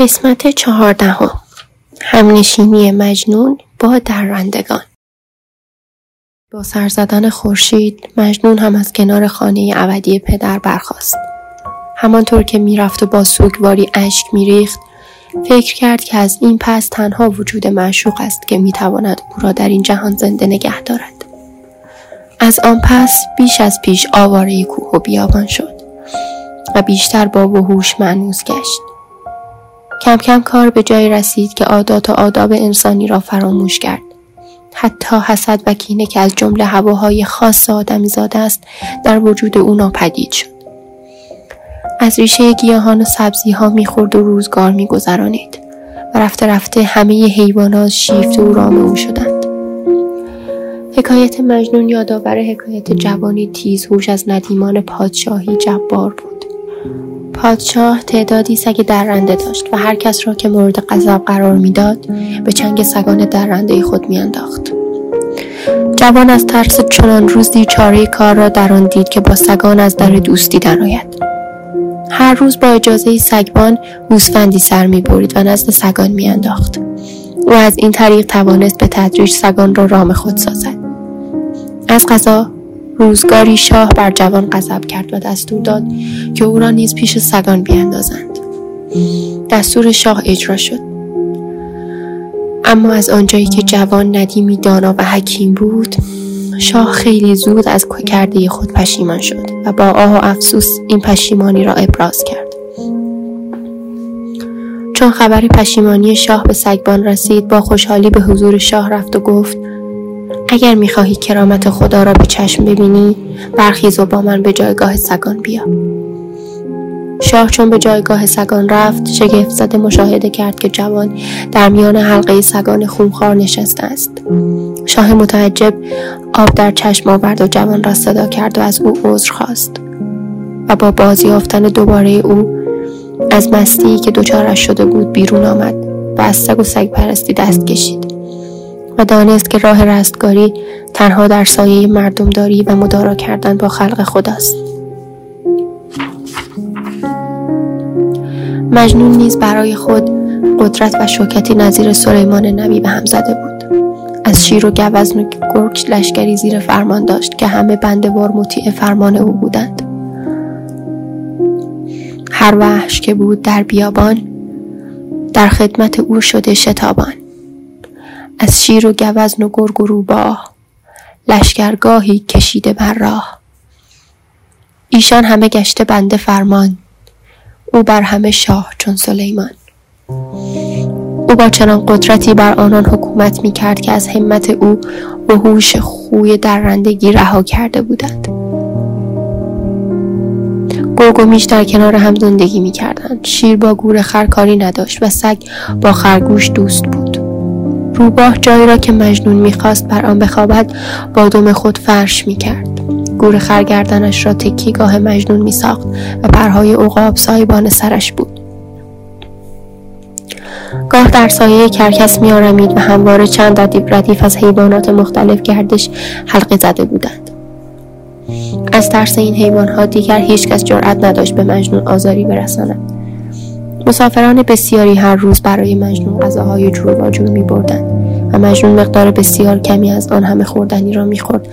قسمت چهاردهم همنشینی مجنون. با درندگان. با سر زدن خورشید مجنون هم از کنار خانه ابدی پدر برخاست. همانطور که می‌رفت و با سوگواری اشک میریخت فکر کرد که از این پس تنها وجود معشوق است که می‌تواند او را در این جهان زنده نگه دارد. از آن پس بیش از پیش آواره کوه و بیابان شد و بیشتر با وحوش معنوس گشت. کم کم کار به جایی رسید که عادات و آداب انسانی را فراموش کرد. حتی حسد و کینه که از جمله هواهای خاص آدمی زاده است در وجود او ناپدید شد. از ریشه گیاهان و سبزی ها می‌خورد و روزگار میگذرانید و رفته رفته همه حیوانات شیفت و رام او شدند. حکایت مجنون یادآور حکایت جوانی تیزهوش از ندیمان پادشاهی جبار بود. پادشاه تعدادی سگ درنده داشت و هر کس را که مورد غضب قرار می‌داد به چنگ سگان درنده خود میانداخت. جوان از ترس چنان روزی چاره کار را در آن دید که با سگان از در دوستی درآید. هر روز با اجازه سگبان گوسفندی سر می برید و نزد سگان میانداخت. او از این طریق توانست به تدریج سگان را رام خود سازد. از غذا روزگاری شاه بر جوان غضب کرد و دستور داد که او را نیز پیش سگان بیاندازند. دستور شاه اجرا شد. اما از آنجایی که جوان ندیمی دانا و حکیم بود شاه خیلی زود از کرده خود پشیمان شد و با آه و افسوس این پشیمانی را ابراز کرد. چون خبر پشیمانی شاه به سگبان رسید با خوشحالی به حضور شاه رفت و گفت اگر می‌خواهی کرامت خدا را به چشم ببینی برخیز و با من به جایگاه سگان بیا. شاه چون به جایگاه سگان رفت شگفت زده مشاهده کرد که جوان در میان حلقه سگان خونخوار نشسته است. شاه متعجب آب در چشم آورد و جوان را صدا کرد و از او عذر خواست. و با بازی یافتن دوباره او از مستی که دچارش شده بود بیرون آمد و از سگ و سگ پرستی دست کشید. و دانست که راه رستگاری تنها در سایه مردمداری و مدارا کردن با خلق خداست. مجنون نیز برای خود قدرت و شوکتی نظیر سلیمان نبی به هم زده بود. از شیر و گوزن و گرگ لشکری زیر فرمان داشت که همه بندوار مطیع فرمان او بودند. هر وحش که بود در بیابان در خدمت او شده شتابان. از شیر و گوزن و گرگ و روباه لشکرگاهی کشیده بر راه. ایشان همه گشته بنده فرمان او بر همه شاه چون سلیمان. او با چنان قدرتی بر آنان حکومت می کرد که از همت او وحوش خوی درندگی رها کرده بودند. گرگ و میش در کنار هم زندگی می کردند. شیر با گور خرکاری نداشت و سگ با خرگوش دوست بود. روباه جایی را که مجنون می‌خواست بر آن بخوابد با دم خود فرش می‌کرد. گور خرگردنش را تکیگاه مجنون میساخت و پرهای عقاب سایبان سرش بود. گاه در سایه کرکس میآرمید و همواره چند ردیف ردیف از حیوانات مختلف گردش حلقه زده بودند. از ترس این حیوانها دیگر هیچکس جرأت نداشت به مجنون آزاری برساند. مسافران بسیاری هر روز برای مجنون غذاهای جور و جور می بردن و مجنون مقدار بسیار کمی از آن همه خوردنی را می خورد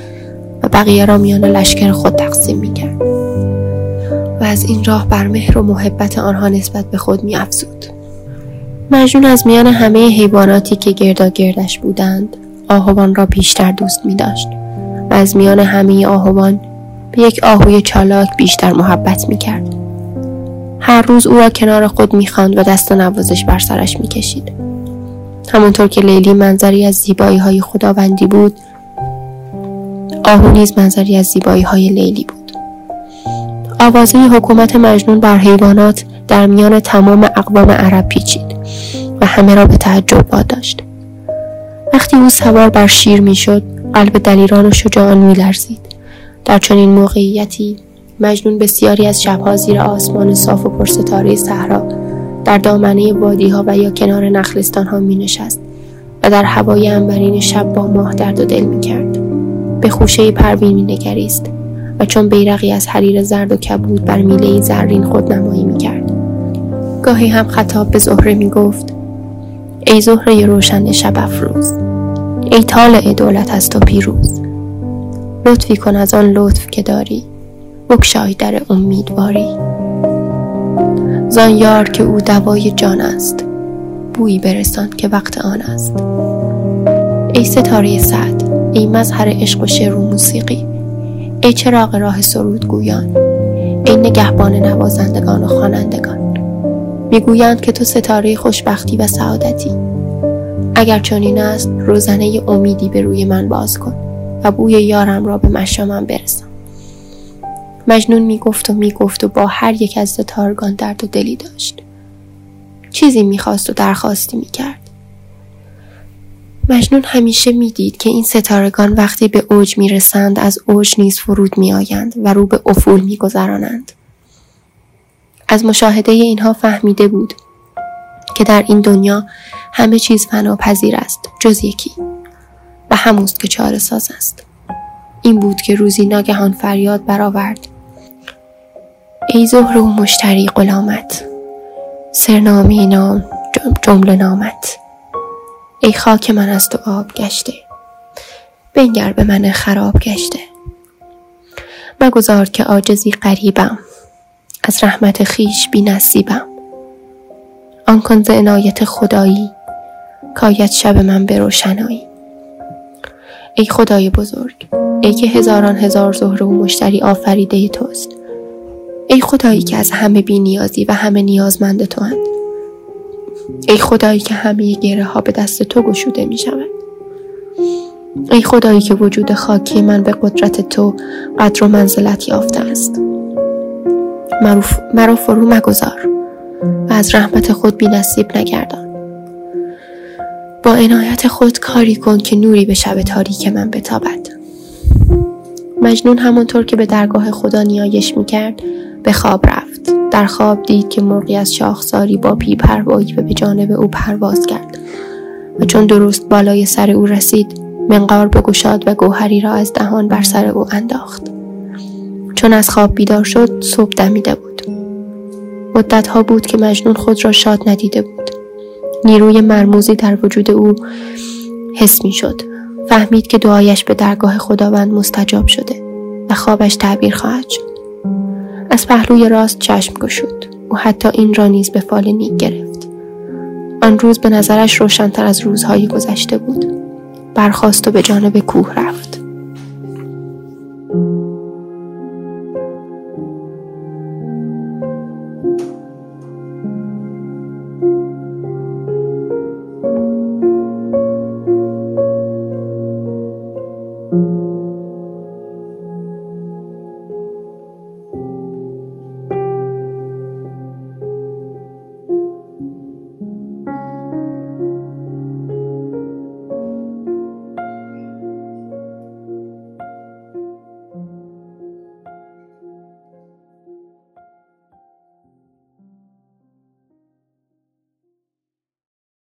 و بقیه را میان لشکر خود تقسیم می کرد. و از این راه بر مهر و محبت آنها نسبت به خود می افزود. مجنون از میان همه حیواناتی که گردا گردش بودند آهوان را بیشتر دوست می داشت و از میان همه آهوان به یک آهوی چالاک بیشتر محبت می کرد. هر روز او را کنار خود می‌خواند و دست نوازش بر سرش می‌کشید. همانطور که لیلی منظری از زیبایی های خداوندی بود آهو نیز منظری از زیبایی های لیلی بود. آوازه حکومت مجنون بر حیوانات در میان تمام اقوام عرب پیچید و همه را به تعجب داشت. وقتی او سوار بر شیر می‌شد قلب دلیران و شجاعان میلرزید. در چنین موقعیتی مجنون بسیاری از شبها زیر آسمان صاف و پرستاره صحرا در دامنه وادی ها و یا کنار نخلستان ها می نشست و در هوای انبرین شب با ماه درد و دل می کرد. به خوشه پروین می نگریست و چون بیرقی از حریر زرد و کبود بر میله زرین خود نمایی می کرد. گاهی هم خطاب به زهره می گفت ای زهره روشن شب افروز ای طالع دولت از تو پیروز لطفی کن از آن لطف که داری بکشای در امیدواری. زان یار که او دوای جان است بویی برسان که وقت آن است. ای ستاره سعد ای مظهر عشق و شعر و موسیقی ای چراغ راه سرود گویان ای نگهبان نوازندگان و خوانندگان. می‌گویند که تو ستاره خوشبختی و سعادتی. اگر چنین است روزنه امیدی به روی من باز کن و بوی یارم را به مشامم برسان. مجنون می‌گفت و می‌گفت و با هر یک از ستارگان درد و دلی داشت. چیزی می‌خواست و درخواستی می‌کرد. مجنون همیشه می‌دید که این ستارگان وقتی به اوج می‌رسند از اوج نیز فرود میآیند و رو به افول میگذرانند. از مشاهده اینها فهمیده بود که در این دنیا همه چیز فنا پذیر است جز یکی و هموست که چاره ساز است. این بود که روزی ناگهان فریاد برآورد. ای زهر و مشتری غلامت سرنامی نام جمله نامت. ای خاک من از تو آب گشته بنگر به من خراب گشته. مگذار که عاجزی قریبم از رحمت خیش بی نصیبم. آن کن ز عنایت خدایی کاید شب من به روشنایی. ای خدای بزرگ ای که هزاران هزار زهره و مشتری آفریده توست. ای خدایی که از همه بی نیازی و همه نیازمند تو هند. ای خدایی که همه گره ها به دست تو گشوده می شود. ای خدایی که وجود خاکی من به قدرت تو قدر و منزلت یافته است مرا فرو مگذار و از رحمت خود بی نصیب نگردان با عنایت خود کاری کن که نوری به شب تاریک من بتابد مجنون همانطور که به درگاه خدا نیایش می‌کرد به خواب رفت. در خواب دید که مرغی از شاخساری با پی پروایی به جانب او پرواز کرد و چون درست بالای سر او رسید منقار بگشاد و گوهری را از دهان بر سر او انداخت. چون از خواب بیدار شد صبح دمیده بود. مدتها بود که مجنون خود را شاد ندیده بود. نیروی مرموزی در وجود او حس می شد فهمید که دعایش به درگاه خداوند مستجاب شده و خوابش تعبیر خواهد شد. از پهلوی راست چشم گشود. او حتی این را نیز به فال نیک گرفت. آن روز به نظرش روشنتر از روزهای گذشته بود. برخواست و به جانب کوه رفت.